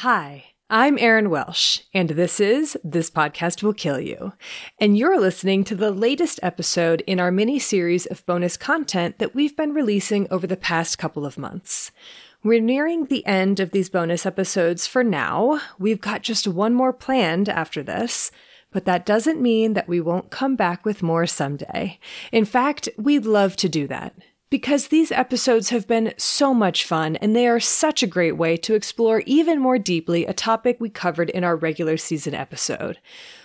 Hi, I'm Erin Welsh, and this is This Podcast Will Kill You. And you're listening to the latest episode in our mini series of bonus content that we've been releasing over the past couple of months. We're nearing the end of these bonus episodes for now. We've got just one more planned after this. But that doesn't mean that we won't come back with more someday. In fact, we'd love to do that because these episodes have been so much fun and they are such a great way to explore even more deeply a topic we covered in our regular season episode.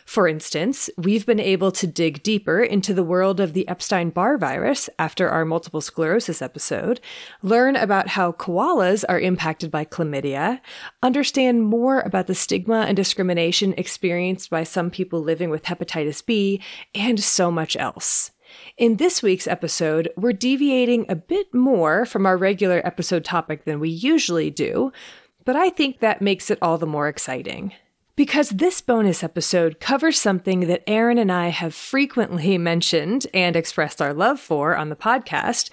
For instance, we've been able to dig deeper into the world of the Epstein Barr virus after our multiple sclerosis episode, learn about how koalas are impacted by chlamydia, understand more about the stigma and discrimination experienced by some people living with hepatitis B, and so much else. In this week's episode, we're deviating a bit more from our regular episode topic than we usually do, but I think that makes it all the more exciting. Because this bonus episode covers something that Erin and I have frequently mentioned and expressed our love for on the podcast,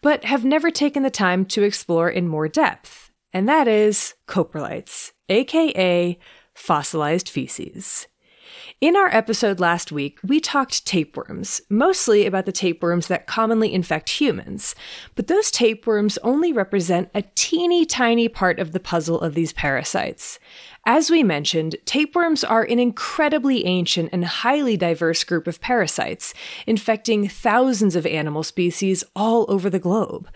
but have never taken the time to explore in more depth, and that is coprolites, aka fossilized feces. In our episode last week, we talked tapeworms, mostly about the tapeworms that commonly infect humans. But those tapeworms only represent a teeny tiny part of the puzzle of these parasites. As we mentioned, tapeworms are an incredibly ancient and highly diverse group of parasites, infecting thousands of animal species all over the globe.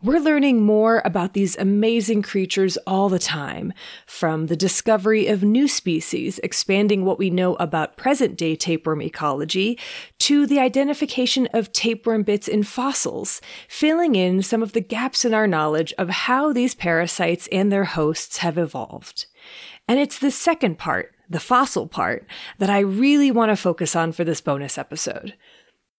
We're learning more about these amazing creatures all the time, from the discovery of new species, expanding what we know about present day tapeworm ecology, to the identification of tapeworm bits in fossils, filling in some of the gaps in our knowledge of how these parasites and their hosts have evolved. And it's the second part, the fossil part, that I really want to focus on for this bonus episode.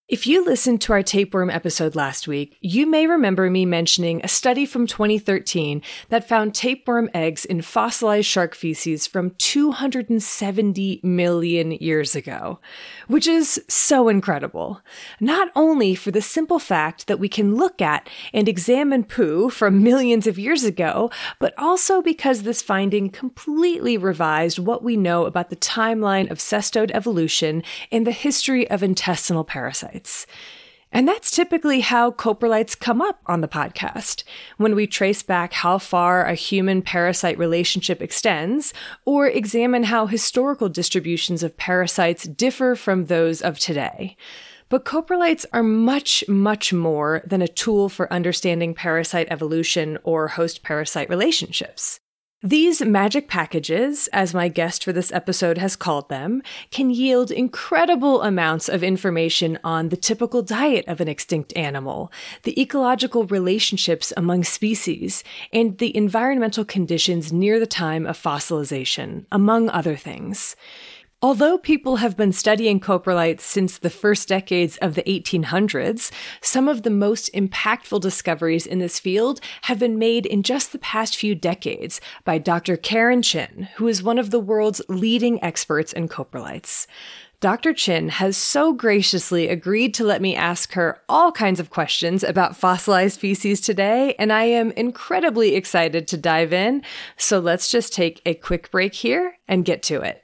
If you listened to our tapeworm episode last week, you may remember me mentioning a study from 2013 that found tapeworm eggs in fossilized shark feces from 270 million years ago, which is so incredible. Not only for the simple fact that we can look at and examine poo from millions of years ago, but also because this finding completely revised what we know about the timeline of cestode evolution and the history of intestinal parasites. And that's typically how coprolites come up on the podcast, when we trace back how far a human parasite relationship extends, or examine how historical distributions of parasites differ from those of today. But coprolites are much, much more than a tool for understanding parasite evolution or host parasite relationships. These magic packages, as my guest for this episode has called them, can yield incredible amounts of information on the typical diet of an extinct animal, the ecological relationships among species, and the environmental conditions near the time of fossilization, among other things. Although people have been studying coprolites since the first decades of the 1800s, some of the most impactful discoveries in this field have been made in just the past few decades by Dr. Karen Chin, who is one of the world's leading experts in coprolites. Dr. Chin has so graciously agreed to let me ask her all kinds of questions about fossilized feces today, and I am incredibly excited to dive in. So let's just take a quick break here and get to it.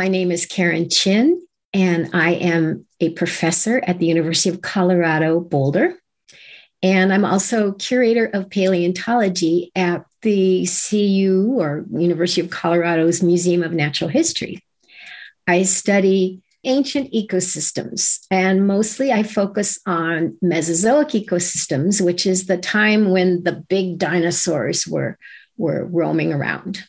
My name is Karen Chin, and I am a professor at the University of Colorado Boulder. And I'm also curator of paleontology at the CU or University of Colorado's Museum of Natural History. I study ancient ecosystems, and mostly I focus on Mesozoic ecosystems, which is the time when the big dinosaurs were, were roaming around.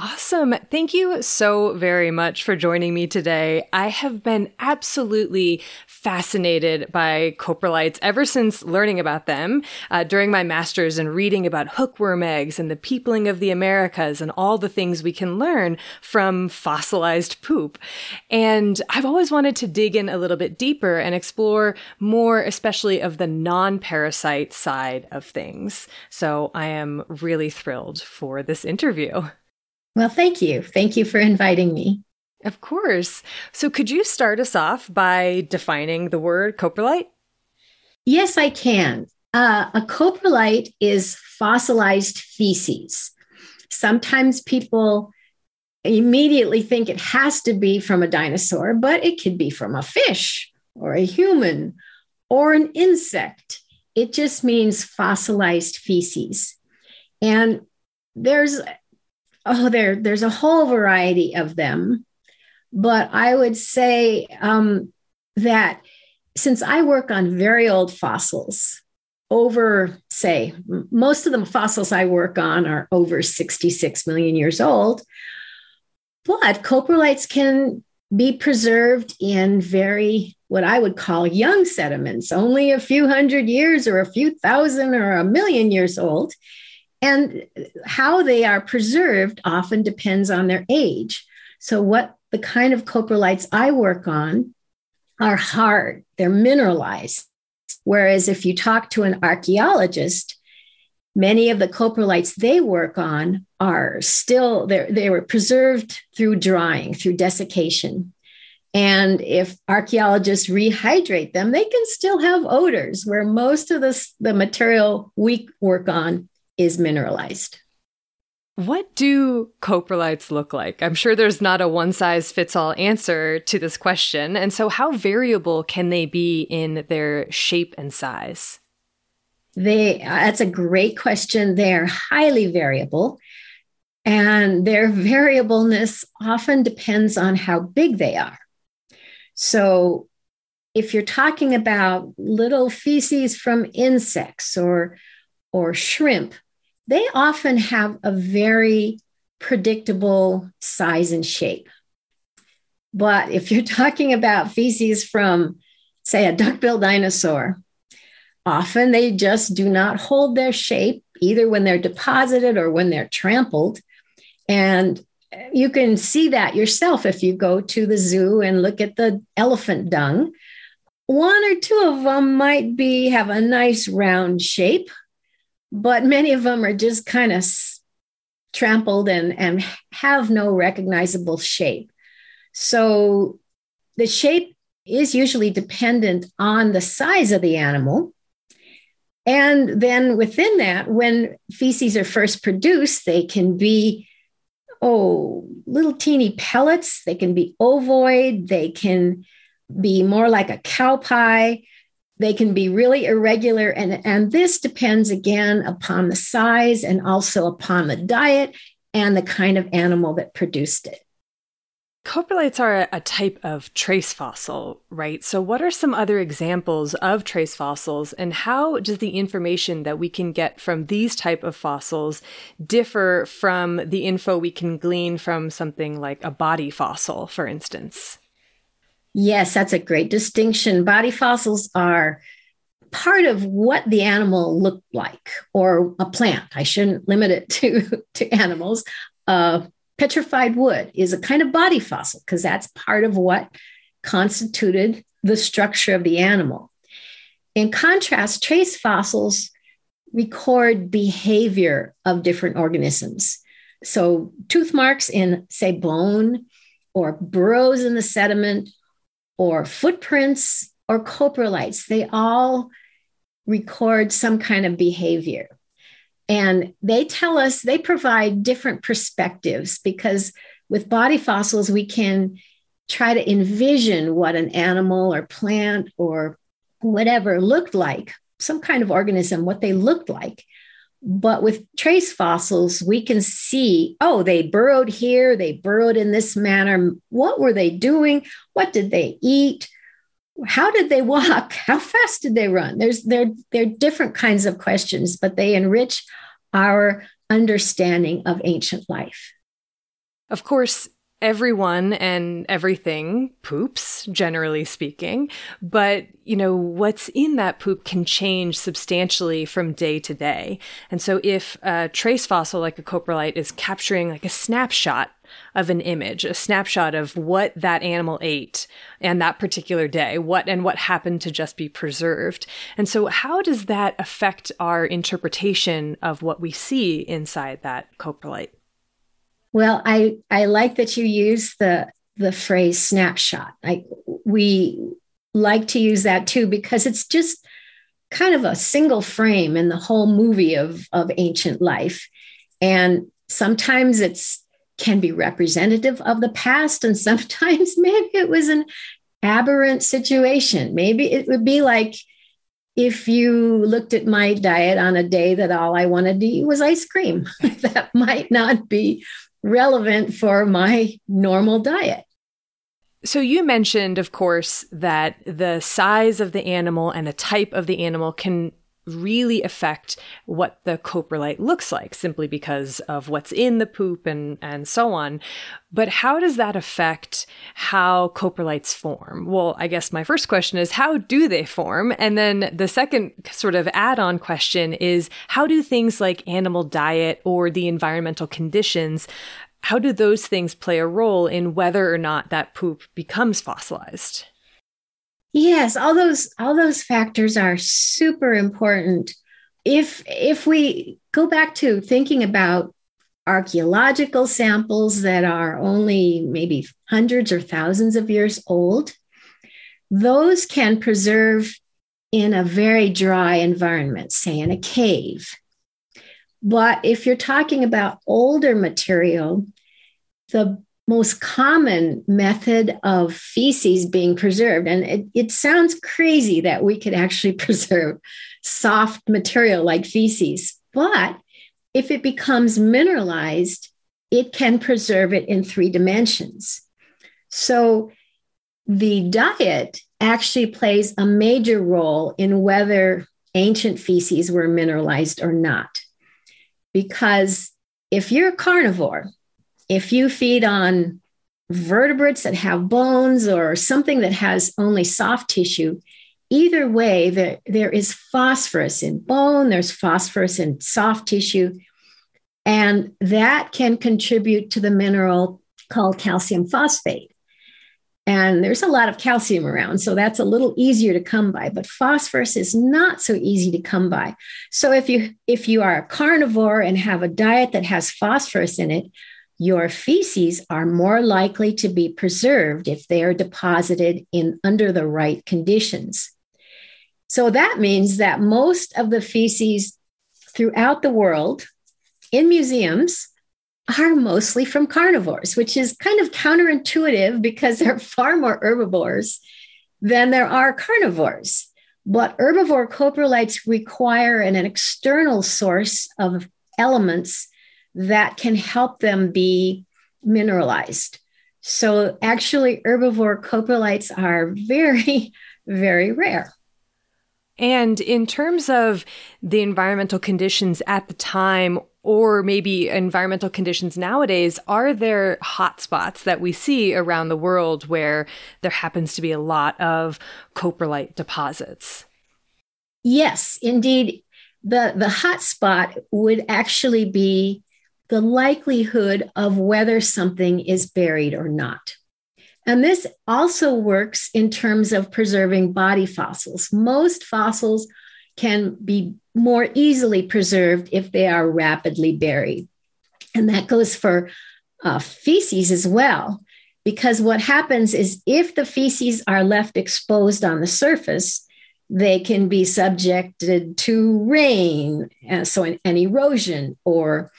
Awesome. Thank you so very much for joining me today. I have been absolutely fascinated by coprolites ever since learning about them uh, during my master's and reading about hookworm eggs and the peopling of the Americas and all the things we can learn from fossilized poop. And I've always wanted to dig in a little bit deeper and explore more, especially of the non parasite side of things. So I am really thrilled for this interview. Well, thank you. Thank you for inviting me. Of course. So, could you start us off by defining the word coprolite? Yes, I can. Uh, a coprolite is fossilized feces. Sometimes people immediately think it has to be from a dinosaur, but it could be from a fish or a human or an insect. It just means fossilized feces. And there's oh, there, there's a whole variety of them. But I would say um, that since I work on very old fossils, over, say, most of the fossils I work on are over 66 million years old, but coprolites can be preserved in very what I would call young sediments, only a few hundred years or a few thousand or a million years old. And how they are preserved often depends on their age. So, what the kind of coprolites I work on are hard, they're mineralized. Whereas if you talk to an archaeologist, many of the coprolites they work on are still they were preserved through drying, through desiccation. And if archaeologists rehydrate them, they can still have odors, where most of the, the material we work on is mineralized. What do coprolites look like? I'm sure there's not a one size fits all answer to this question. And so, how variable can they be in their shape and size? They, that's a great question. They're highly variable. And their variableness often depends on how big they are. So, if you're talking about little feces from insects or, or shrimp, they often have a very predictable size and shape. But if you're talking about feces from, say, a duck-billed dinosaur, often they just do not hold their shape either when they're deposited or when they're trampled. And you can see that yourself if you go to the zoo and look at the elephant dung. One or two of them might be have a nice round shape, but many of them are just kind of trampled and, and have no recognizable shape. So the shape is usually dependent on the size of the animal. And then within that, when feces are first produced, they can be, oh, little teeny pellets. They can be ovoid. They can be more like a cow pie. They can be really irregular. And, and this depends again upon the size and also upon the diet and the kind of animal that produced it. Coprolites are a type of trace fossil, right? So, what are some other examples of trace fossils, and how does the information that we can get from these type of fossils differ from the info we can glean from something like a body fossil, for instance? Yes, that's a great distinction. Body fossils are part of what the animal looked like, or a plant. I shouldn't limit it to, to animals. Uh, petrified wood is a kind of body fossil because that's part of what constituted the structure of the animal. In contrast, trace fossils record behavior of different organisms. So, tooth marks in, say, bone, or burrows in the sediment, or footprints, or coprolites, they all record some kind of behavior. And they tell us, they provide different perspectives because with body fossils, we can try to envision what an animal or plant or whatever looked like, some kind of organism, what they looked like. But with trace fossils, we can see, oh, they burrowed here, they burrowed in this manner. What were they doing? What did they eat? How did they walk? How fast did they run? There's there, there are different kinds of questions, but they enrich our understanding of ancient life. Of course, everyone and everything poops, generally speaking. But, you know, what's in that poop can change substantially from day to day. And so if a trace fossil like a coprolite is capturing like a snapshot of an image, a snapshot of what that animal ate and that particular day, what and what happened to just be preserved. And so how does that affect our interpretation of what we see inside that coprolite? Well, I I like that you use the the phrase snapshot. I we like to use that too because it's just kind of a single frame in the whole movie of of ancient life. And sometimes it's can be representative of the past and sometimes maybe it was an aberrant situation. Maybe it would be like if you looked at my diet on a day that all I wanted to eat was ice cream. that might not be relevant for my normal diet. So, you mentioned, of course, that the size of the animal and the type of the animal can really affect what the coprolite looks like simply because of what's in the poop and, and so on. But how does that affect how coprolites form? Well, I guess my first question is how do they form? And then the second sort of add on question is how do things like animal diet or the environmental conditions how do those things play a role in whether or not that poop becomes fossilized? Yes, all those all those factors are super important. If if we go back to thinking about archaeological samples that are only maybe hundreds or thousands of years old, those can preserve in a very dry environment, say in a cave. But if you're talking about older material, the most common method of feces being preserved. And it, it, sounds crazy that we could actually preserve soft material like feces. But if it becomes mineralized, it can preserve it in three dimensions. So the diet actually plays a major role in whether ancient feces were mineralized or not. Because if you're a carnivore, if you feed on vertebrates that have bones or something that has only soft tissue, either way, there, there is phosphorus in bone, there's phosphorus in soft tissue, and that can contribute to the mineral called calcium phosphate. And there's a lot of calcium around, so that's a little easier to come by, but phosphorus is not so easy to come by. So if you if you are a carnivore and have a diet that has phosphorus in it, your feces are more likely to be preserved if they are deposited in under the right conditions. So that means that most of the feces throughout the world in museums are mostly from carnivores, which is kind of counterintuitive because there are far more herbivores than there are carnivores. But herbivore coprolites require an, external source of elements that can help them be mineralized. So, actually, herbivore coprolites are very, very rare. And in terms of the environmental conditions at the time, or maybe environmental conditions nowadays, are there hotspots that we see around the world where there happens to be a lot of coprolite deposits? Yes, indeed. The, the hotspot would actually be the likelihood of whether something is buried or not. And this also works in terms of preserving body fossils. Most fossils can be more easily preserved if they are rapidly buried. And that goes for uh, feces as well, because what happens is if the feces are left exposed on the surface, they can be subjected to rain, uh, so an, an erosion, or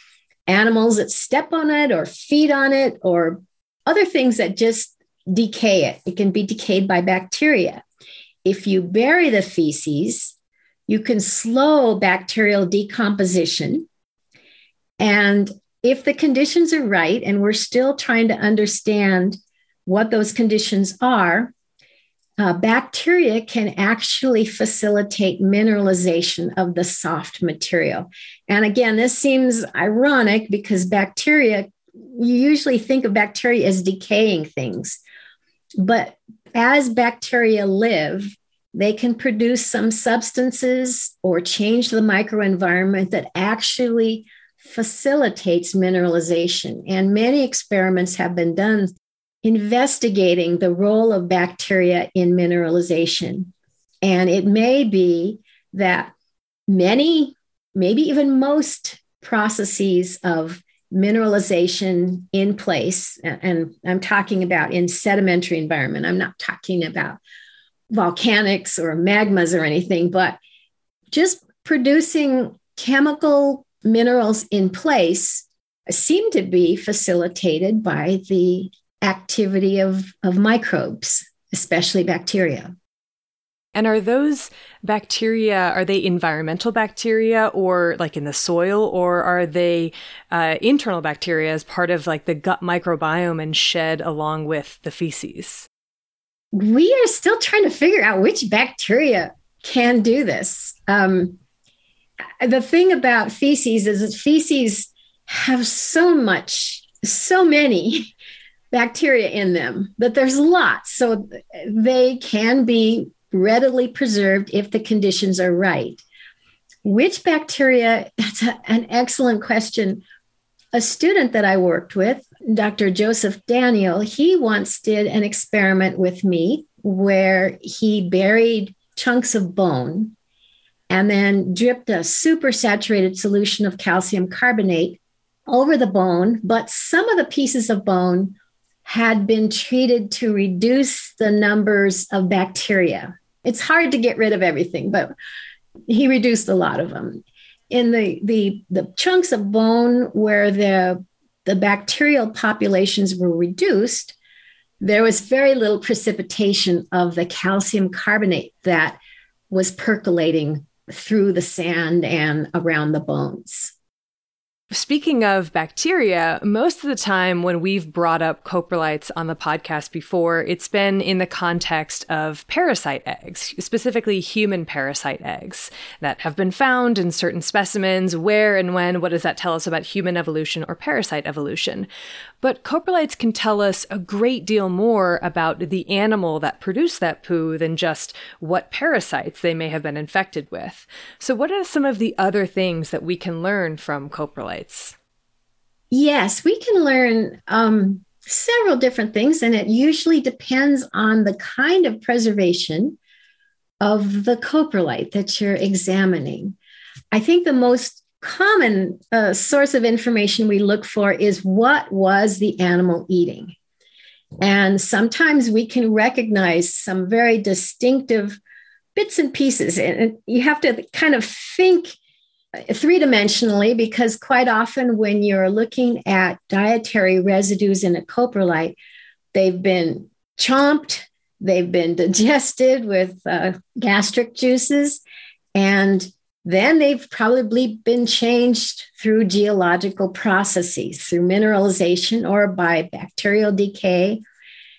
animals that step on it, or feed on it, or other things that just decay it. It can be decayed by bacteria. If you bury the feces, you can slow bacterial decomposition. And if the conditions are right, and we're still trying to understand what those conditions are, uh, bacteria can actually facilitate mineralization of the soft material. And again, this seems ironic because bacteria, you usually think of bacteria as decaying things. But as bacteria live, they can produce some substances or change the microenvironment that actually facilitates mineralization. And many experiments have been done investigating the role of bacteria in mineralization. And it may be that many, maybe even most processes of mineralization in place, and I'm talking about in sedimentary environment, I'm not talking about volcanics or magmas or anything, but just producing chemical minerals in place seem to be facilitated by the activity of, of microbes, especially bacteria. And are those bacteria, are they environmental bacteria or like in the soil, or are they uh, internal bacteria as part of like the gut microbiome and shed along with the feces? we are still trying to figure out which bacteria can do this. Um, the thing about feces is that feces have so much, so many bacteria in them but there's lots. So they can be readily preserved if the conditions are right. Which bacteria? That's a, an excellent question. A student that I worked with Dr. Joseph Daniel, he once did an experiment with me where he buried chunks of bone and then dripped a super saturated solution of calcium carbonate over the bone. But some of the pieces of bone had been treated to reduce the numbers of bacteria. It's hard to get rid of everything, but he reduced a lot of them. In the, the, the chunks of bone where the the bacterial populations were reduced, there was very little precipitation of the calcium carbonate that was percolating through the sand and around the bones. Speaking of bacteria, most of the time when we've brought up coprolites on the podcast before, it's been in the context of parasite eggs, specifically human parasite eggs that have been found in certain specimens. Where and when, what does that tell us about human evolution or parasite evolution? But coprolites can tell us a great deal more about the animal that produced that poo than just what parasites they may have been infected with. So, what are some of the other things that we can learn from coprolites? Yes, we can learn um, several different things, and it usually depends on the kind of preservation of the coprolite that you're examining. I think the most common uh, source of information we look for is what was the animal eating? And sometimes we can recognize some very distinctive bits and pieces. And you have to kind of think three dimensionally because quite often when you're looking at dietary residues in a coprolite, they've been chomped, they've been digested with uh, gastric juices, and then they've probably been changed through geological processes, through mineralization or by bacterial decay.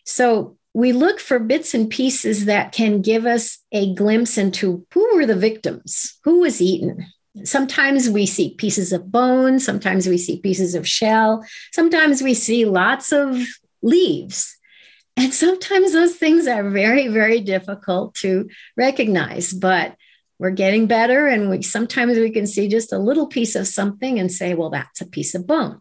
So we look for bits and pieces that can give us a glimpse into who were the victims, who was eaten. Sometimes we see pieces of bone, sometimes we see pieces of shell, sometimes we see lots of leaves. And sometimes those things are very, very difficult to recognize. But we're getting better and we sometimes we can see just a little piece of something and say well that's a piece of bone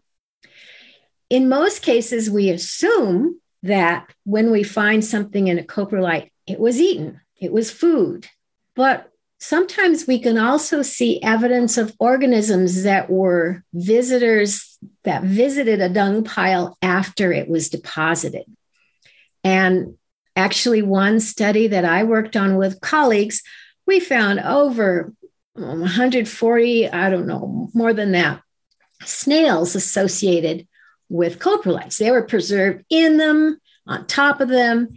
in most cases we assume that when we find something in a coprolite it was eaten it was food but sometimes we can also see evidence of organisms that were visitors that visited a dung pile after it was deposited and actually one study that i worked on with colleagues we found over um, 140, I don't know, more than that, snails associated with coprolites. They were preserved in them, on top of them.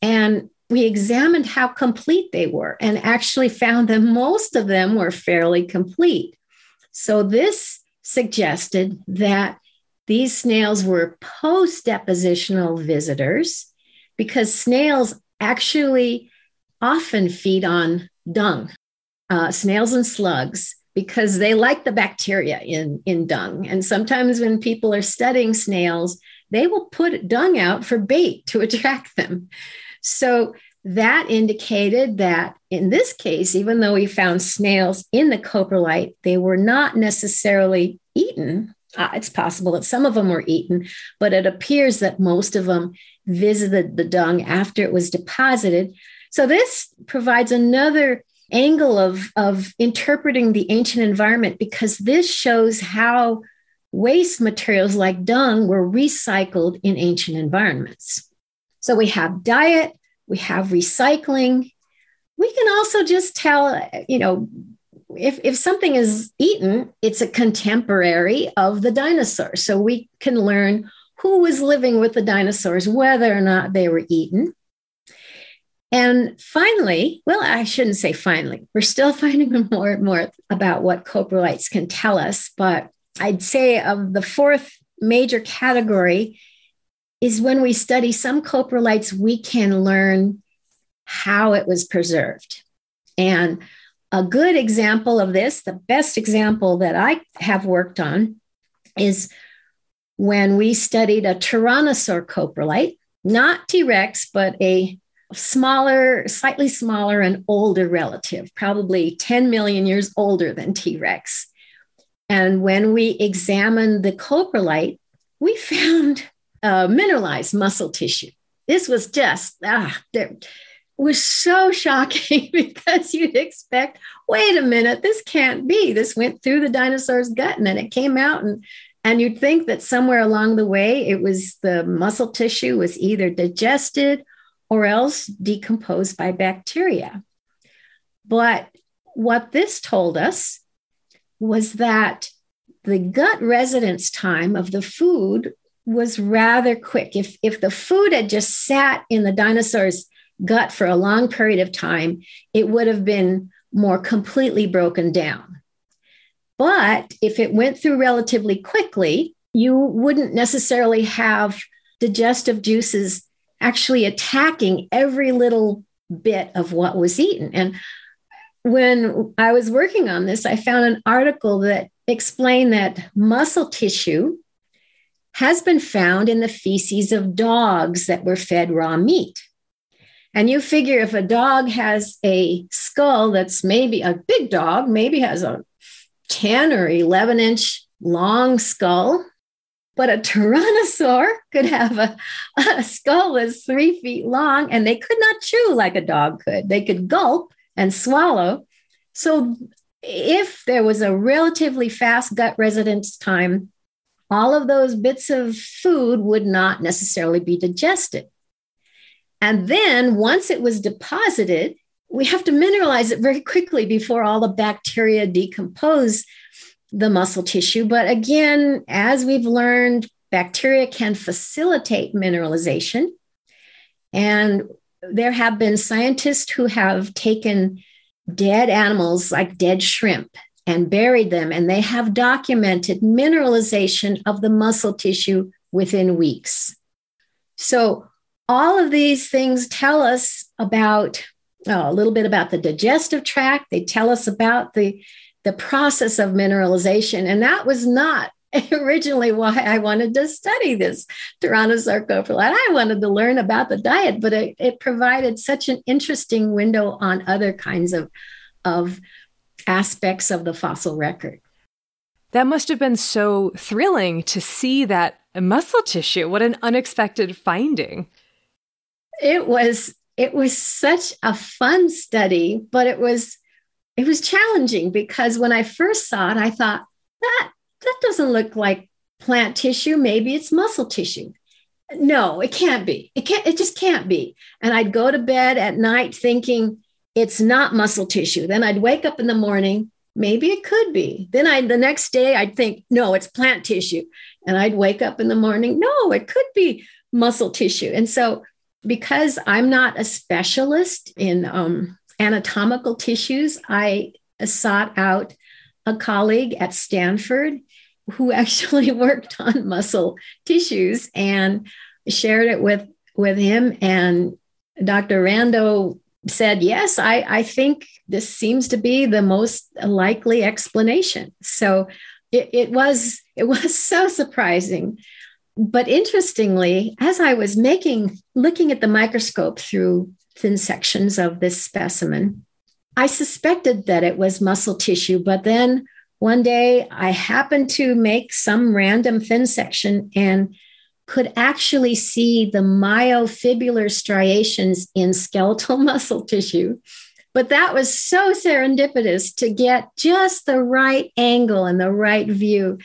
And we examined how complete they were and actually found that most of them were fairly complete. So this suggested that these snails were post depositional visitors because snails actually often feed on dung, uh, snails and slugs, because they like the bacteria in, in dung. And sometimes when people are studying snails, they will put dung out for bait to attract them. So that indicated that in this case, even though we found snails in the coprolite, they were not necessarily eaten. Uh, it's possible that some of them were eaten, but it appears that most of them visited the dung after it was deposited. So this provides another angle of, of interpreting the ancient environment because this shows how waste materials like dung were recycled in ancient environments. So we have diet, we have recycling. We can also just tell, you know, if, if something is eaten, it's a contemporary of the dinosaurs. So we can learn who was living with the dinosaurs, whether or not they were eaten. And finally, well, I shouldn't say finally, we're still finding more and more about what coprolites can tell us. But I'd say of the fourth major category is when we study some coprolites, we can learn how it was preserved. And a good example of this, the best example that I have worked on, is when we studied a tyrannosaur coprolite, not T Rex, but a smaller, slightly smaller, and older relative, probably 10 million years older than T Rex. And when we examined the coprolite, we found uh, mineralized muscle tissue. This was just, ah, it was so shocking because you'd expect, wait a minute, this can't be. This went through the dinosaur's gut and then it came out and and you'd think that somewhere along the way it was the muscle tissue was either digested or else decomposed by bacteria. But what this told us was that the gut residence time of the food was rather quick. If, if the food had just sat in the dinosaur's gut for a long period of time, it would have been more completely broken down. But if it went through relatively quickly, you wouldn't necessarily have digestive juices actually attacking every little bit of what was eaten. And when I was working on this, I found an article that explained that muscle tissue has been found in the feces of dogs that were fed raw meat. And you figure if a dog has a skull that's maybe a big dog, maybe has a 10 or 11 inch long skull, but a tyrannosaur could have a, a skull that's three feet long and they could not chew like a dog could. They could gulp and swallow. So, if there was a relatively fast gut residence time, all of those bits of food would not necessarily be digested. And then once it was deposited, we have to mineralize it very quickly before all the bacteria decompose the muscle tissue. But again, as we've learned, bacteria can facilitate mineralization. And there have been scientists who have taken dead animals like dead shrimp and buried them, and they have documented mineralization of the muscle tissue within weeks. So, all of these things tell us about oh, a little bit about the digestive tract. They tell us about the the process of mineralization. And that was not originally why I wanted to study this Tyrannosaurus coprolite. I wanted to learn about the diet, but it, it provided such an interesting window on other kinds of, of aspects of the fossil record. That must have been so thrilling to see that muscle tissue. What an unexpected finding. It was it was such a fun study, but it was it was challenging because when I first saw it, I thought that that doesn't look like plant tissue. Maybe it's muscle tissue. No, it can't be. It can't. It just can't be. And I'd go to bed at night thinking it's not muscle tissue. Then I'd wake up in the morning. Maybe it could be. Then I the next day I'd think no, it's plant tissue. And I'd wake up in the morning. No, it could be muscle tissue. And so because I'm not a specialist in um, anatomical tissues, I sought out a colleague at Stanford who actually worked on muscle tissues and shared it with, with him. And Dr. Rando said, Yes, I, I think this seems to be the most likely explanation. So it, it was it was so surprising. But interestingly, as I was making looking at the microscope through thin sections of this specimen. I suspected that it was muscle tissue, but then one day I happened to make some random thin section and could actually see the myofibrillar striations in skeletal muscle tissue. But that was so serendipitous to get just the right angle and the right view.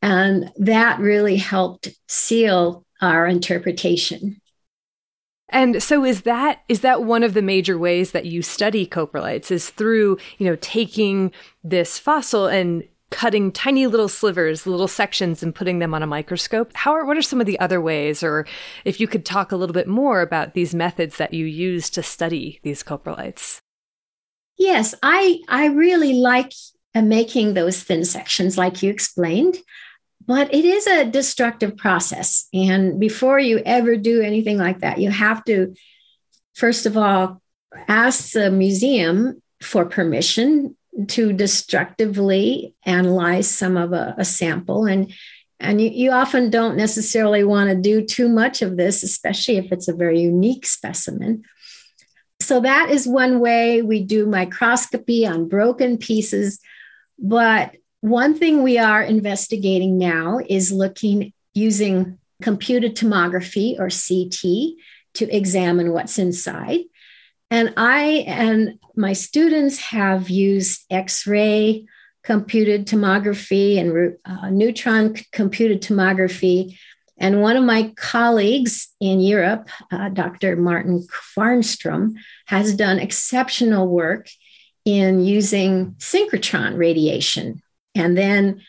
And that really helped seal our interpretation. And so is that is that one of the major ways that you study coprolites is through, you know, taking this fossil and cutting tiny little slivers, little sections and putting them on a microscope? How are what are some of the other ways or if you could talk a little bit more about these methods that you use to study these coprolites? Yes, I I really like uh, making those thin sections like you explained but it is a destructive process. And before you ever do anything like that, you have to, first of all, ask the museum for permission to destructively analyze some of a, a sample. And, and you, you often don't necessarily want to do too much of this, especially if it's a very unique specimen. So that is one way we do microscopy on broken pieces. But one thing we are investigating now is looking using computed tomography or CT to examine what's inside. And I and my students have used X ray computed tomography and uh, neutron computed tomography. And one of my colleagues in Europe, uh, Dr. Martin Qvarnström, has done exceptional work in using synchrotron radiation and then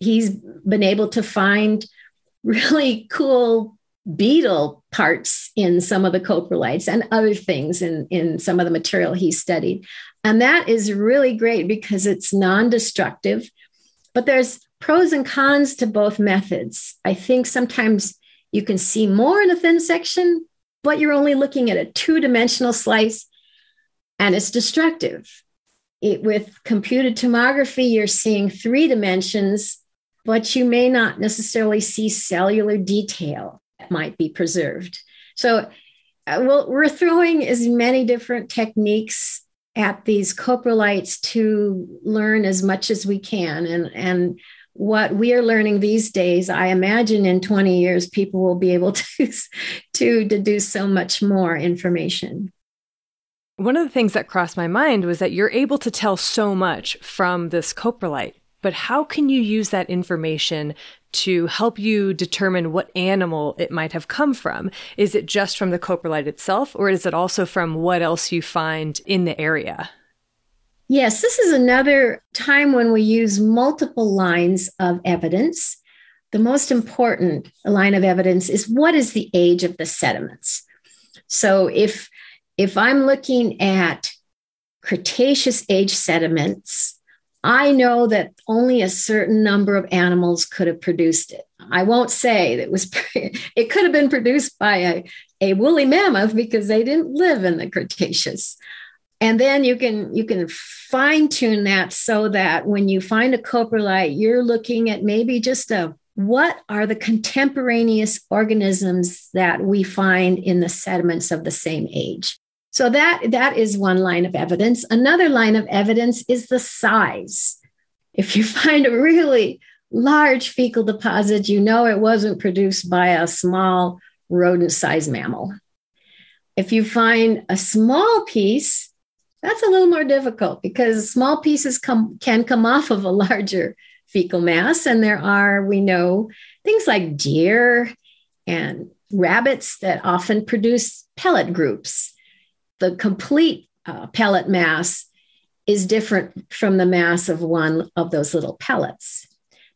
he's been able to find really cool beetle parts in some of the coprolites and other things in, in some of the material he studied. And that is really great because it's non destructive. But there's pros and cons to both methods. I think sometimes you can see more in a thin section, but you're only looking at a two dimensional slice and it's destructive. It, with computed tomography, you're seeing three dimensions, but you may not necessarily see cellular detail might be preserved. So uh, well, we're throwing as many different techniques at these coprolites to learn as much as we can. And, and what we are learning these days, I imagine in 20 years, people will be able to, to deduce so much more information. One of the things that crossed my mind was that you're able to tell so much from this coprolite, but how can you use that information to help you determine what animal it might have come from? Is it just from the coprolite itself, or is it also from what else you find in the area? Yes, this is another time when we use multiple lines of evidence. The most important line of evidence is what is the age of the sediments? So if if I'm looking at Cretaceous age sediments, I know that only a certain number of animals could have produced it. I won't say that it was it could have been produced by a, a woolly mammoth because they didn't live in the Cretaceous. And then you can you can fine tune that so that when you find a coprolite, you're looking at maybe just a what are the contemporaneous organisms that we find in the sediments of the same age? So that that is one line of evidence. Another line of evidence is the size. If you find a really large fecal deposit, you know it wasn't produced by a small rodent-sized mammal. If you find a small piece, that's a little more difficult because small pieces come, can come off of a larger fecal mass. And there are, we know, things like deer and rabbits that often produce pellet groups the complete uh, pellet mass is different from the mass of one of those little pellets.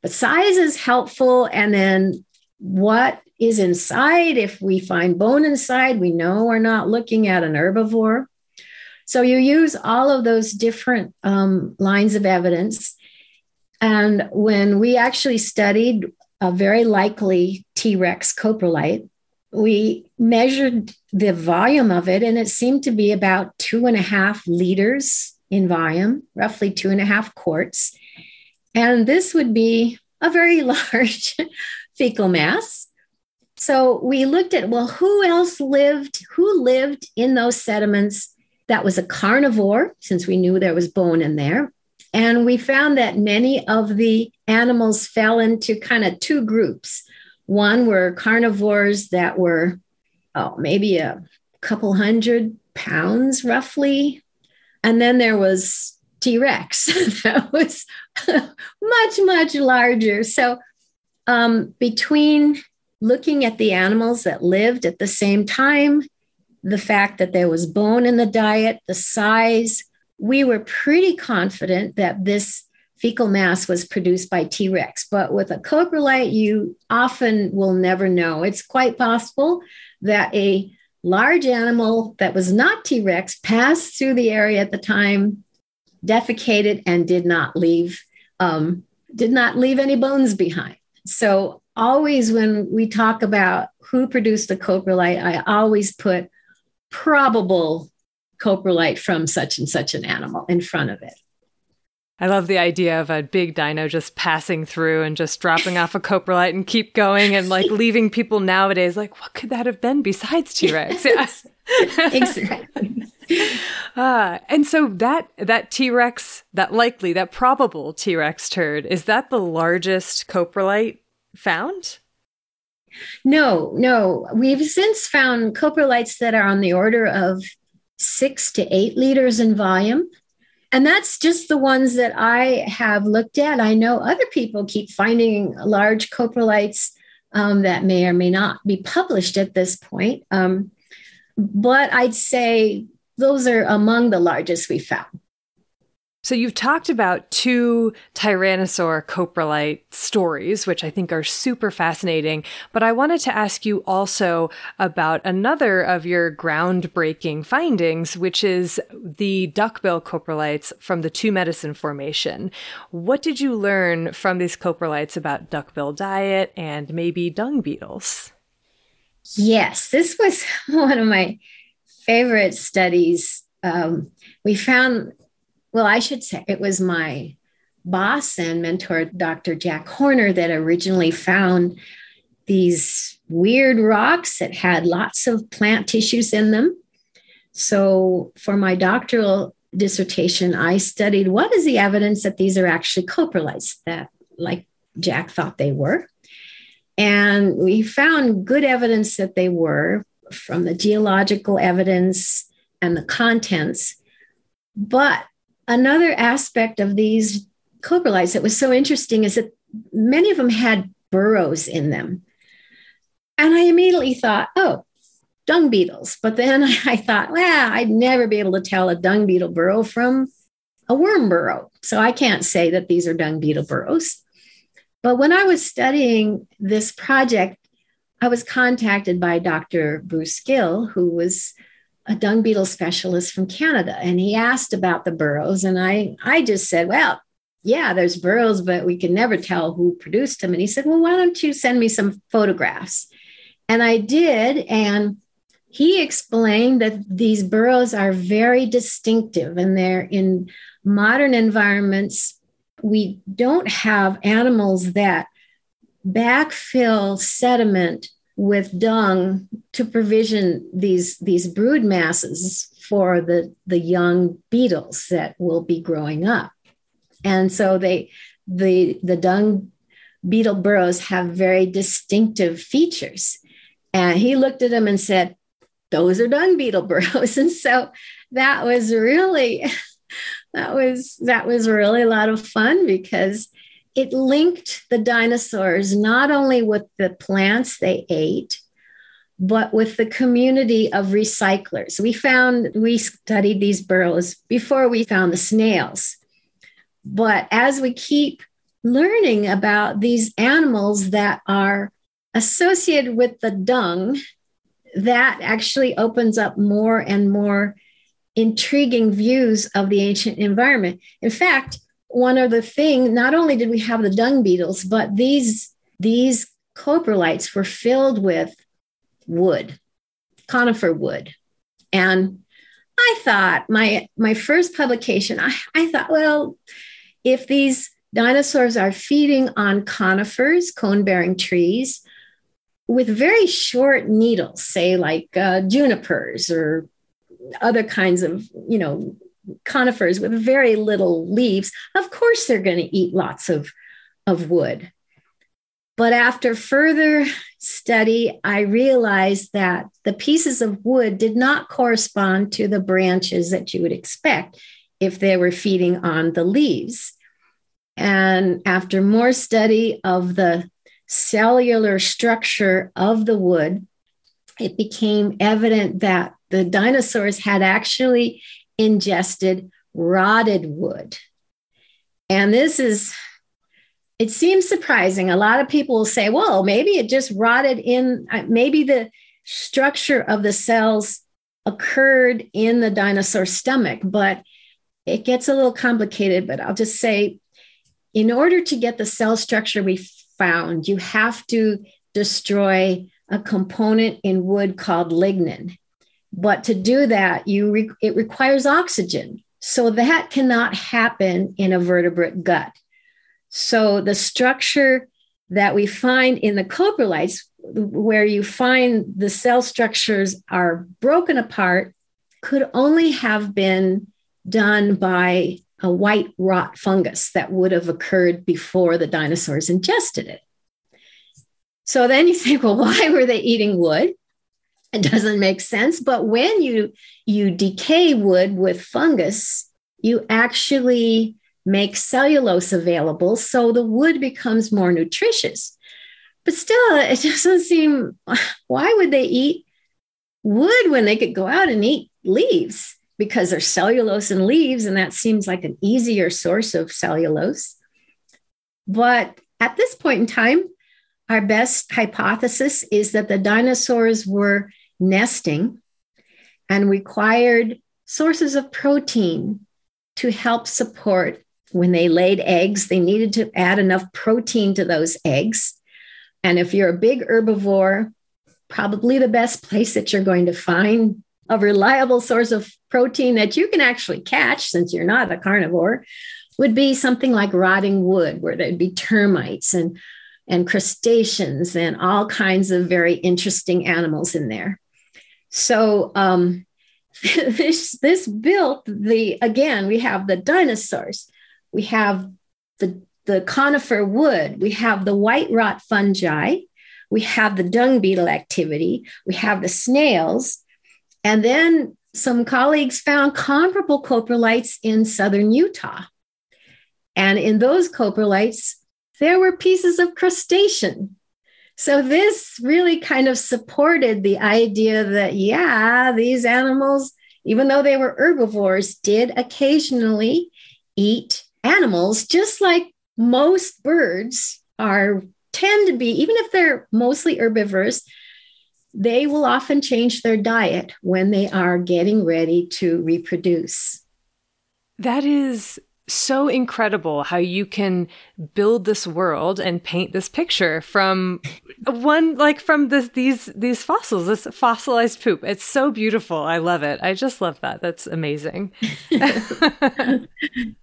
But size is helpful. And then what is inside? If we find bone inside, we know we're not looking at an herbivore. So you use all of those different um, lines of evidence. And when we actually studied a very likely T Rex coprolite, we measured the volume of it, and it seemed to be about two and a half liters in volume, roughly two and a half quarts. And this would be a very large fecal mass. So we looked at, well, who else lived? Who lived in those sediments that was a carnivore, since we knew there was bone in there? And we found that many of the animals fell into kind of two groups. One were carnivores that were, oh, maybe a couple hundred pounds roughly. And then there was T Rex that was much, much larger. So, um, between looking at the animals that lived at the same time, the fact that there was bone in the diet, the size, we were pretty confident that this fecal mass was produced by T Rex. But with a coprolite, you often will never know. It's quite possible that a large animal that was not T Rex passed through the area at the time, defecated, and did not leave. Um, did not leave any bones behind. So always when we talk about who produced the coprolite, I always put probable coprolite from such and such an animal in front of it. I love the idea of a big dino just passing through and just dropping off a coprolite and keep going and like leaving people nowadays like, what could that have been besides T Rex? Yes. exactly. Uh, and so that that T Rex, that likely, that probable T Rex turd, is that the largest coprolite found? No, no. We've since found coprolites that are on the order of six to eight liters in volume. And that's just the ones that I have looked at. I know other people keep finding large coprolites um, that may or may not be published at this point. Um, but I'd say those are among the largest we found. So you've talked about two Tyrannosaur coprolite stories, which I think are super fascinating. But I wanted to ask you also about another of your groundbreaking findings, which is the duckbill coprolites from the Two Medicine Formation. What did you learn from these coprolites about duckbill diet and maybe dung beetles? Yes, this was one of my favorite studies. Um, we found well, I should say it was my boss and mentor, Dr. Jack Horner, that originally found these weird rocks that had lots of plant tissues in them. So, for my doctoral dissertation, I studied what is the evidence that these are actually coprolites that, like Jack thought they were. And we found good evidence that they were from the geological evidence and the contents. But another aspect of these coprolites that was so interesting is that many of them had burrows in them. And I immediately thought, oh, dung beetles. But then I thought, well, I'd never be able to tell a dung beetle burrow from a worm burrow. So I can't say that these are dung beetle burrows. But when I was studying this project, I was contacted by Dr. Bruce Gill, who was a dung beetle specialist from Canada, and he asked about the burrows, and I I just said, well, yeah, there's burrows, but we can never tell who produced them. And he said, well, why don't you send me some photographs? And I did, and he explained that these burrows are very distinctive, and they're in modern environments. We don't have animals that backfill sediment with dung to provision these these brood masses for the the young beetles that will be growing up. And so they the the dung beetle burrows have very distinctive features. And he looked at them and said those are dung beetle burrows. And so that was really that was that was really a lot of fun because it linked the dinosaurs not only with the plants they ate, but with the community of recyclers. We found, we studied these burrows before we found the snails. But as we keep learning about these animals that are associated with the dung, that actually opens up more and more intriguing views of the ancient environment. In fact, one other thing, not only did we have the dung beetles, but these, these coprolites were filled with wood, conifer wood. And I thought my my first publication, I, I thought, well, if these dinosaurs are feeding on conifers, cone-bearing trees, with very short needles, say like uh, junipers or other kinds of, you know, conifers with very little leaves, of course they're going to eat lots of, of wood. But after further study, I realized that the pieces of wood did not correspond to the branches that you would expect if they were feeding on the leaves. And after more study of the cellular structure of the wood, it became evident that the dinosaurs had actually ingested rotted wood. And this is, it seems surprising. A lot of people will say, well, maybe it just rotted in, uh, maybe the structure of the cells occurred in the dinosaur stomach, but it gets a little complicated. But I'll just say, in order to get the cell structure we found, you have to destroy a component in wood called lignin. But to do that, you re- it requires oxygen. So that cannot happen in a vertebrate gut. So the structure that we find in the coprolites, where you find the cell structures are broken apart, could only have been done by a white rot fungus that would have occurred before the dinosaurs ingested it. So then you think, well, why were they eating wood? It doesn't make sense but when you you decay wood with fungus you actually make cellulose available so the wood becomes more nutritious but still it doesn't seem why would they eat wood when they could go out and eat leaves because there's cellulose in leaves, and that seems like an easier source of cellulose. But at this point in time, our best hypothesis is that the dinosaurs were nesting and required sources of protein to help support when they laid eggs. They needed to add enough protein to those eggs. And if you're a big herbivore, probably the best place that you're going to find a reliable source of protein that you can actually catch since you're not a carnivore would be something like rotting wood where there'd be termites and and crustaceans and all kinds of very interesting animals in there so um, this this built the again we have the dinosaurs we have the the conifer wood we have the white rot fungi we have the dung beetle activity we have the snails and then some colleagues found comparable coprolites in southern Utah. And in those coprolites, there were pieces of crustacean. So this really kind of supported the idea that, yeah, these animals, even though they were herbivores, did occasionally eat animals, just like most birds are tend to be, even if they're mostly herbivorous, they will often change their diet when they are getting ready to reproduce. That is so incredible how you can build this world and paint this picture from one like from this these these fossils this fossilized poop. It's so beautiful. I love it. I just love that. That's amazing.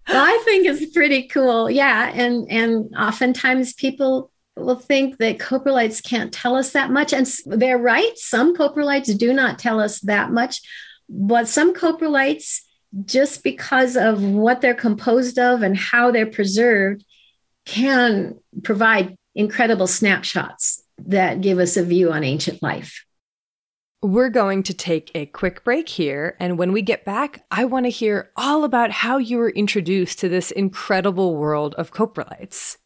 Well, i think it's pretty cool. Yeah. And and oftentimes people will think that coprolites can't tell us that much. And they're right. Some coprolites do not tell us that much, but some coprolites, just because of what they're composed of and how they're preserved, can provide incredible snapshots that give us a view on ancient life. We're going to take a quick break here. And when we get back, I want to hear all about how you were introduced to this incredible world of coprolites.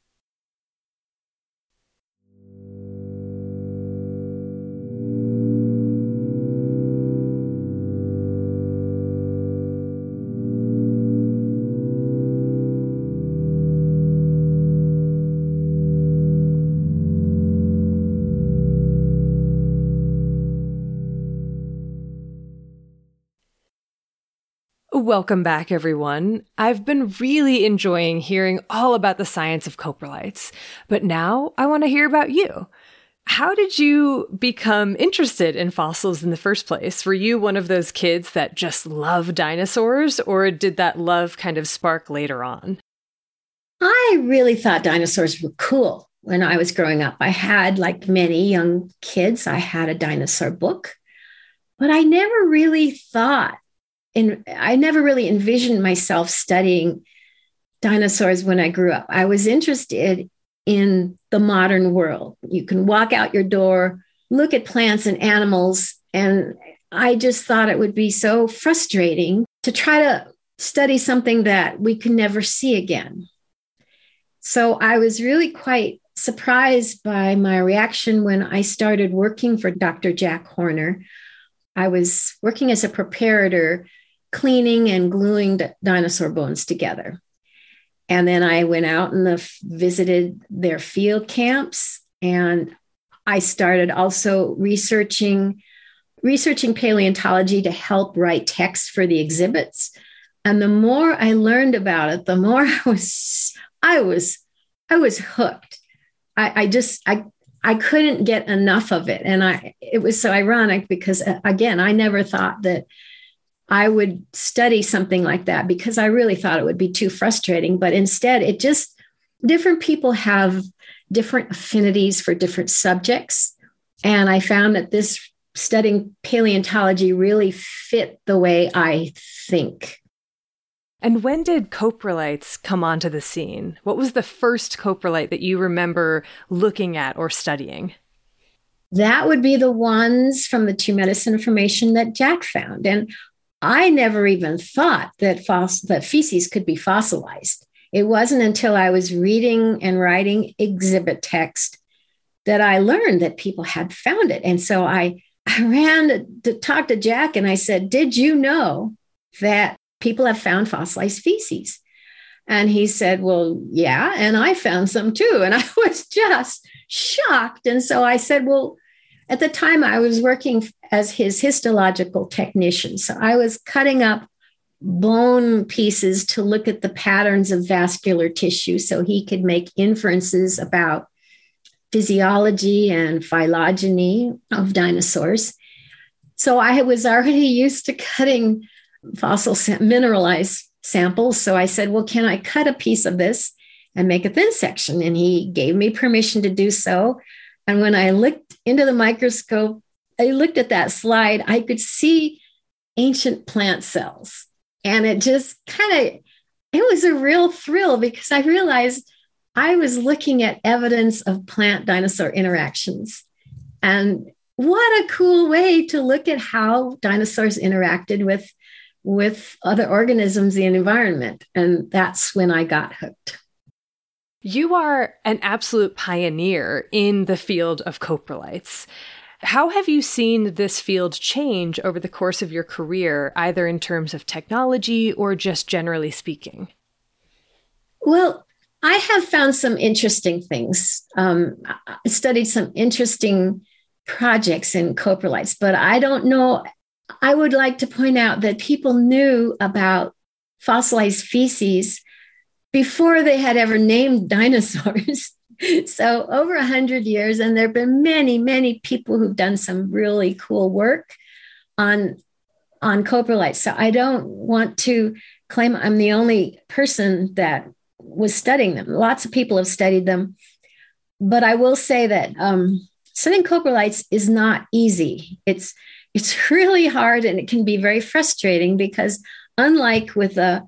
Welcome back, everyone. I've been really enjoying hearing all about the science of coprolites, but now I want to hear about you. How did you become interested in fossils in the first place? Were you one of those kids that just love dinosaurs, or did that love kind of spark later on? I really thought dinosaurs were cool when I was growing up. I had, like many young kids, I had a dinosaur book, but I never really thought in, I never really envisioned myself studying dinosaurs when I grew up. I was interested in the modern world. You can walk out your door, look at plants and animals, and I just thought it would be so frustrating to try to study something that we can never see again. So I was really quite surprised by my reaction when I started working for Dr. Jack Horner. I was working as a preparator cleaning and gluing dinosaur bones together. And then I went out and the, visited their field camps, and I started also researching researching paleontology to help write text for the exhibits. And the more I learned about it, the more I was I was I was hooked. I, I just I I couldn't get enough of it, and I it was so ironic because uh, again I never thought that I would study something like that because I really thought it would be too frustrating. But instead, it just, different people have different affinities for different subjects. And I found that this studying paleontology really fit the way I think. And when did coprolites come onto the scene? What was the first coprolite that you remember looking at or studying? That would be the ones from the two medicine formation that Jack found. And I never even thought that foss- that feces could be fossilized. It wasn't until I was reading and writing exhibit text that I learned that people had found it. And so I, I ran to, to talk to Jack and I said, Did you know that people have found fossilized feces. And he said, Well, yeah. And I found some too. And I was just shocked. And so I said, Well, at the time I was working as his histological technician. So I was cutting up bone pieces to look at the patterns of vascular tissue so he could make inferences about physiology and phylogeny of dinosaurs. So I was already used to cutting fossil mineralized samples. So I said, Well, can I cut a piece of this and make a thin section? And he gave me permission to do so. And when I looked into the microscope, I looked at that slide, I could see ancient plant cells. And it just kind of, it was a real thrill because I realized I was looking at evidence of plant dinosaur interactions. And what a cool way to look at how dinosaurs interacted with with other organisms in the environment. And that's when I got hooked. You are an absolute pioneer in the field of coprolites. How have you seen this field change over the course of your career, either in terms of technology or just generally speaking? Well, I have found some interesting things. Um, I studied some interesting projects in coprolites, but I don't know I would like to point out that people knew about fossilized feces before they had ever named dinosaurs. so over a hundred years, and there have been many, many people who've done some really cool work on on coprolites. So I don't want to claim I'm the only person that was studying them. Lots of people have studied them, but I will say that um, studying coprolites is not easy. It's it's really hard and it can be very frustrating because unlike with a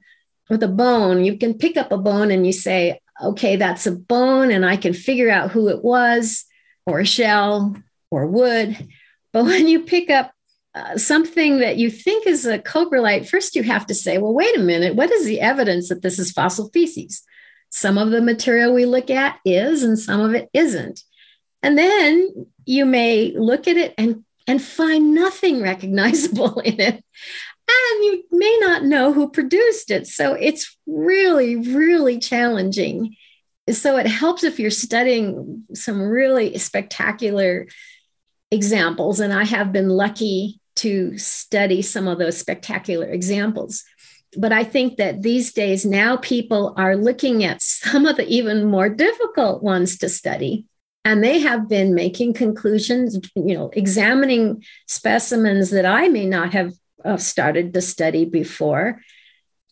with a bone you can pick up a bone and you say okay that's a bone and i can figure out who it was or a shell or wood. But when you pick up uh, something that you think is a coprolite first you have to say well wait a minute what is the evidence that this is fossil feces? Some of the material we look at is and some of it isn't. And then you may look at it and and find nothing recognizable in it. And you may not know who produced it. So it's really, really challenging. So it helps if you're studying some really spectacular examples. And I have been lucky to study some of those spectacular examples. But I think that these days now people are looking at some of the even more difficult ones to study and they have been making conclusions you know examining specimens that i may not have uh, started to study before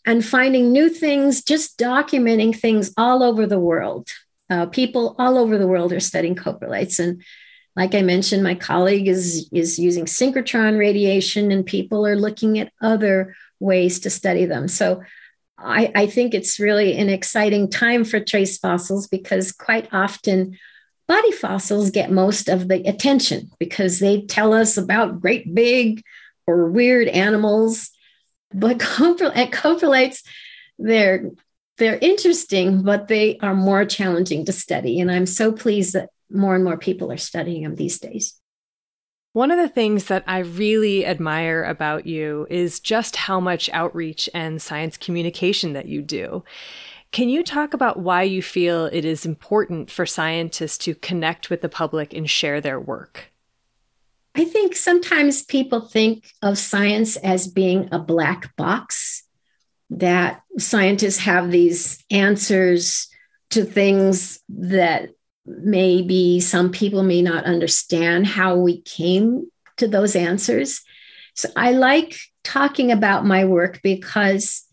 and finding new things just documenting things all over the world. Uh, people all over the world are studying coprolites. And like i mentioned my colleague is is using synchrotron radiation and people are looking at other ways to study them. So I, I think it's really an exciting time for trace fossils because quite often body fossils get most of the attention because they tell us about great big or weird animals. But at coprolites, they're they're interesting, but they are more challenging to study. And I'm so pleased that more and more people are studying them these days. One of the things that I really admire about you is just how much outreach and science communication that you do. Can you talk about why you feel it is important for scientists to connect with the public and share their work? I think sometimes people think of science as being a black box, that scientists have these answers to things that maybe some people may not understand how we came to those answers. So I like talking about my work because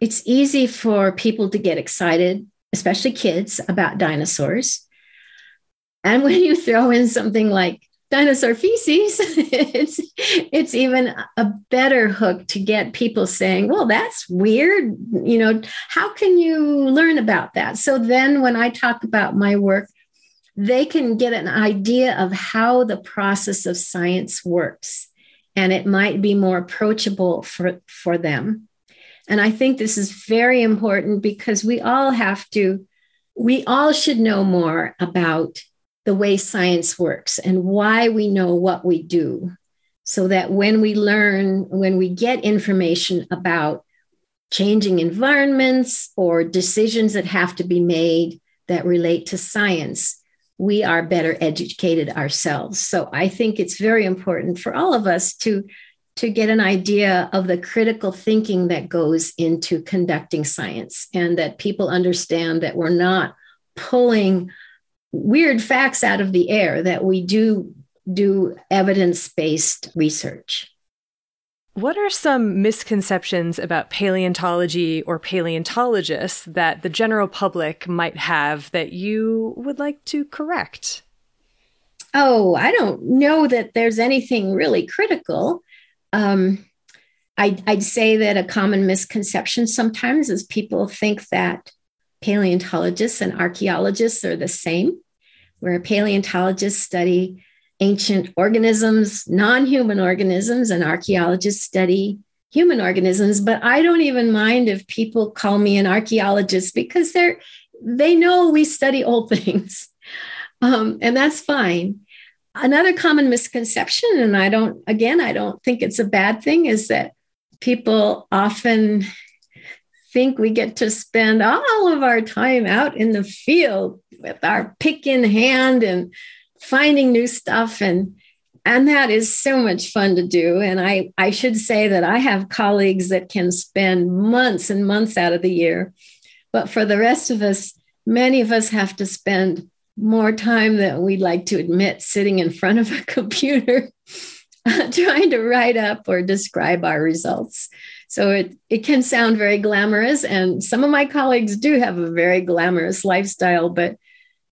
it's easy for people to get excited, especially kids, about dinosaurs. And when you throw in something like dinosaur feces, it's it's even a better hook to get people saying, "Well, that's weird." You know, how can you learn about that? So then, when I talk about my work, they can get an idea of how the process of science works, and it might be more approachable for for them. And I think this is very important because we all have to, we all should know more about the way science works and why we know what we do. so that when we learn, when we get information about changing environments or decisions that have to be made that relate to science, we are better educated ourselves. So I think it's very important for all of us to to get an idea of the critical thinking that goes into conducting science and that people understand that we're not pulling weird facts out of the air that we do do evidence-based research what are some misconceptions about paleontology or paleontologists that the general public might have that you would like to correct? Oh, I don't know that there's anything really critical. Um, I'd, I'd say that a common misconception sometimes is people think that paleontologists and archaeologists are the same, where paleontologists study ancient organisms, non human organisms, and archaeologists study human organisms. But I don't even mind if people call me an archaeologist because they're they know we study old things. Um, and that's fine. Another common misconception, and I don't, again, I don't think it's a bad thing, is that people often think we get to spend all of our time out in the field with our pick in hand and finding new stuff and and that is so much fun to do. And i i should say that i have colleagues that can spend months and months out of the year but for the rest of us many of us have to spend more time than we'd like to admit sitting in front of a computer uh, trying to write up or describe our results so it, it can sound very glamorous and some of my colleagues do have a very glamorous lifestyle but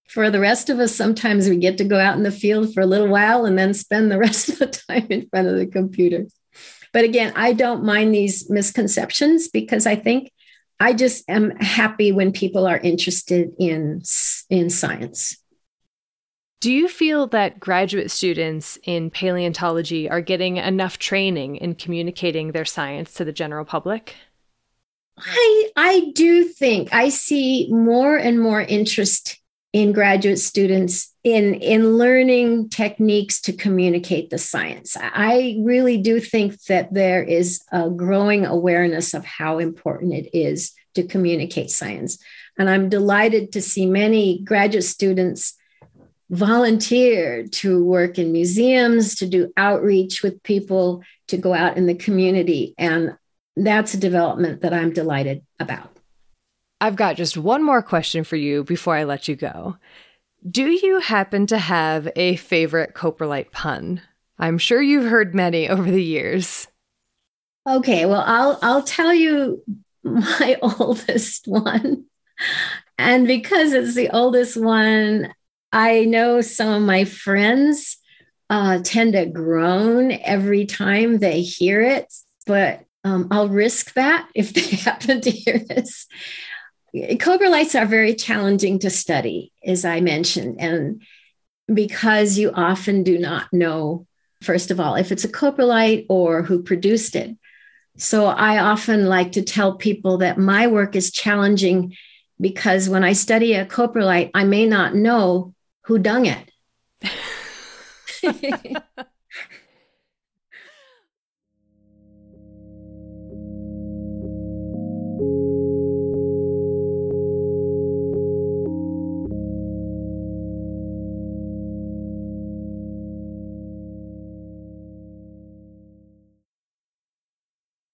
for the rest of us, sometimes we get to go out in the field for a little while and then spend the rest of the time in front of the computer. But again, I don't mind these misconceptions because I think I just am happy when people are interested in, in science. Do you feel that graduate students in paleontology are getting enough training in communicating their science to the general public? I I do think I see more and more interest in graduate students in in learning techniques to communicate the science. I really do think that there is a growing awareness of how important it is to communicate science. And i'm delighted to see many graduate students volunteer to work in museums to do outreach with people to go out in the community. And that's a development that i'm delighted about I've got just one more question for you before I let you go. Do you happen to have a favorite coprolite pun? I'm sure you've heard many over the years. Okay, well, I'll I'll tell you my oldest one. And because it's the oldest one, I know some of my friends uh, tend to groan every time they hear it, but um, I'll risk that if they happen to hear this coprolites are very challenging to study, as I mentioned, and because you often do not know, first of all, if it's a coprolite or who produced it. So I often like to tell people that my work is challenging because when I study a coprolite, I may not know who dung it.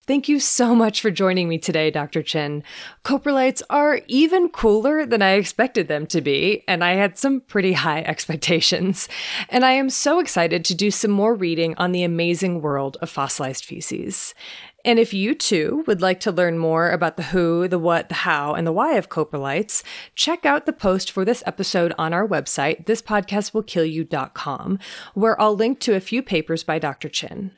Thank you so much for joining me today, Dr. Chin. Coprolites are even cooler than I expected them to be, and I had some pretty high expectations. And I am so excited to do some more reading on the amazing world of fossilized feces. And if you too would like to learn more about the who, the what, the how, and the why of coprolites, check out the post for this episode on our website, thispodcastwillkillyou.com, where I'll link to a few papers by Dr. Chin.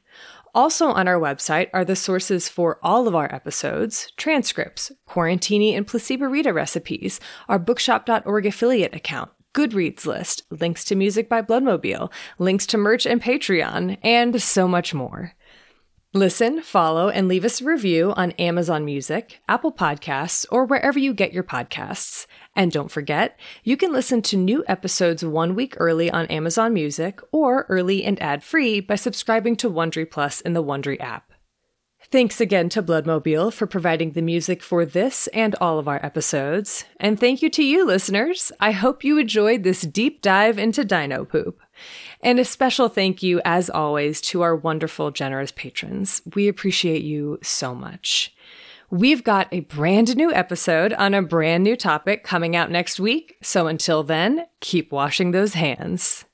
Also on our website are the sources for all of our episodes, transcripts, Quarantini and Placebo-Rita recipes, our bookshop.org affiliate account, Goodreads list, links to music by Bloodmobile, links to merch and Patreon, and so much more. Listen, follow, and leave us a review on Amazon Music, Apple Podcasts, or wherever you get your podcasts. And don't forget, you can listen to new episodes one week early on Amazon Music or early and ad free by subscribing to Wondery Plus in the Wondery app. Thanks again to Bloodmobile for providing the music for this and all of our episodes. And thank you to you, listeners. I hope you enjoyed this deep dive into dino poop. And a special thank you, as always, to our wonderful, generous patrons. We appreciate you so much. We've got a brand new episode on a brand new topic coming out next week. So until then, keep washing those hands.